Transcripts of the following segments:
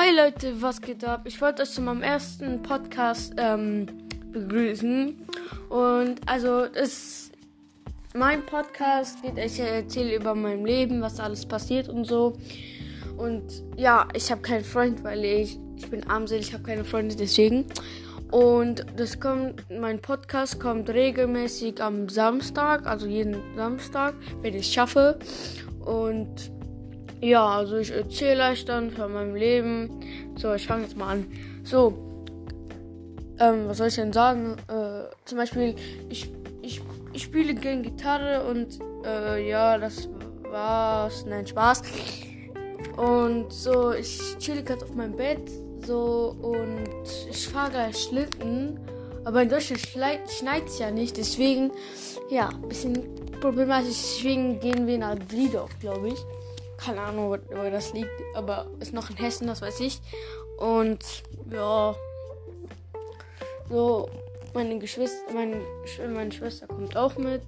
Hey Leute, was geht ab? Ich wollte euch zu meinem ersten Podcast ähm, begrüßen. Und also, es mein Podcast geht, ich erzähle über mein Leben, was alles passiert und so. Und ja, ich habe keinen Freund, weil ich, ich bin armselig, ich habe keine Freunde, deswegen. Und das kommt, mein Podcast kommt regelmäßig am Samstag, also jeden Samstag, wenn ich es schaffe. Und ja, also ich erzähle euch dann von meinem Leben. So, ich fange jetzt mal an. So, ähm, was soll ich denn sagen? Äh, zum Beispiel, ich, ich, ich spiele gerne Gitarre und äh, ja, das war's. Nein, Spaß. Und so, ich chill gerade auf meinem Bett. So, und ich fahre gleich Schlitten. Aber in Deutschland schneit es ja nicht. Deswegen, ja, bisschen problematisch. Deswegen gehen wir nach Driedorf, glaube ich. Keine Ahnung, wo, das liegt. Aber ist noch in Hessen, das weiß ich. Und ja. So, meine Geschwister, meine, meine Schwester kommt auch mit.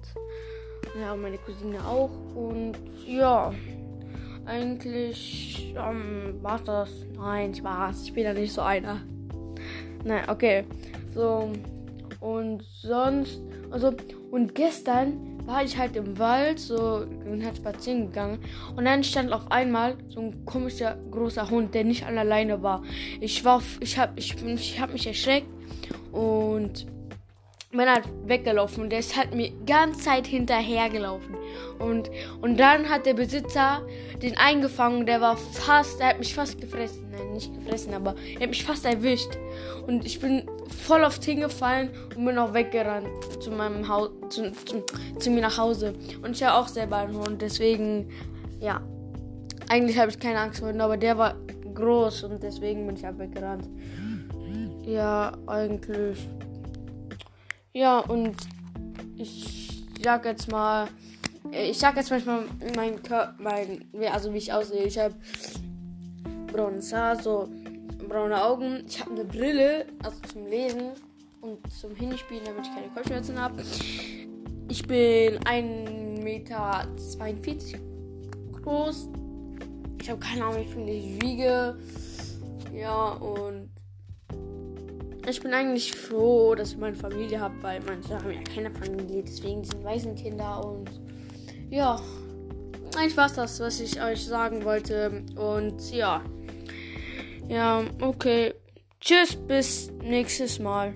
Ja, meine Cousine auch. Und ja, eigentlich ähm, war's das. Nein, Spaß. Ich bin ja nicht so einer. Nein, okay. So, und sonst, also, und gestern war ich halt im Wald, so, und halt spazieren gegangen. Und dann stand auf einmal so ein komischer, großer Hund, der nicht alleine war. Ich war, ich hab, ich, ich hab mich erschreckt und bin halt weggelaufen und der ist halt mir ganz Zeit hinterhergelaufen. Und, und dann hat der Besitzer den eingefangen, der war fast, der hat mich fast gefressen. Nicht gefressen, aber er hat mich fast erwischt. Und ich bin voll aufs hingefallen und bin auch weggerannt zu meinem Haus, zu, zu, zu mir nach Hause. Und ich habe auch selber einen Hund, deswegen, ja. Eigentlich habe ich keine Angst vor ihm, aber der war groß und deswegen bin ich auch weggerannt. Ja, eigentlich. Ja, und ich sag jetzt mal, ich sag jetzt manchmal mein Körper, mein, also wie ich aussehe. Ich habe braunes Haar, so braune Augen. Ich habe eine Brille, also zum Lesen und zum Hinspielen, damit ich keine Kopfschmerzen habe. Ich bin 1,42 Meter groß. Ich habe keine Ahnung, wie viel ich wiege. Ja, und ich bin eigentlich froh, dass ich meine Familie habe, weil manche haben ja keine Familie, deswegen sind Waisenkinder und ja, eigentlich war das, was ich euch sagen wollte und ja, ja, okay, tschüss, bis nächstes Mal.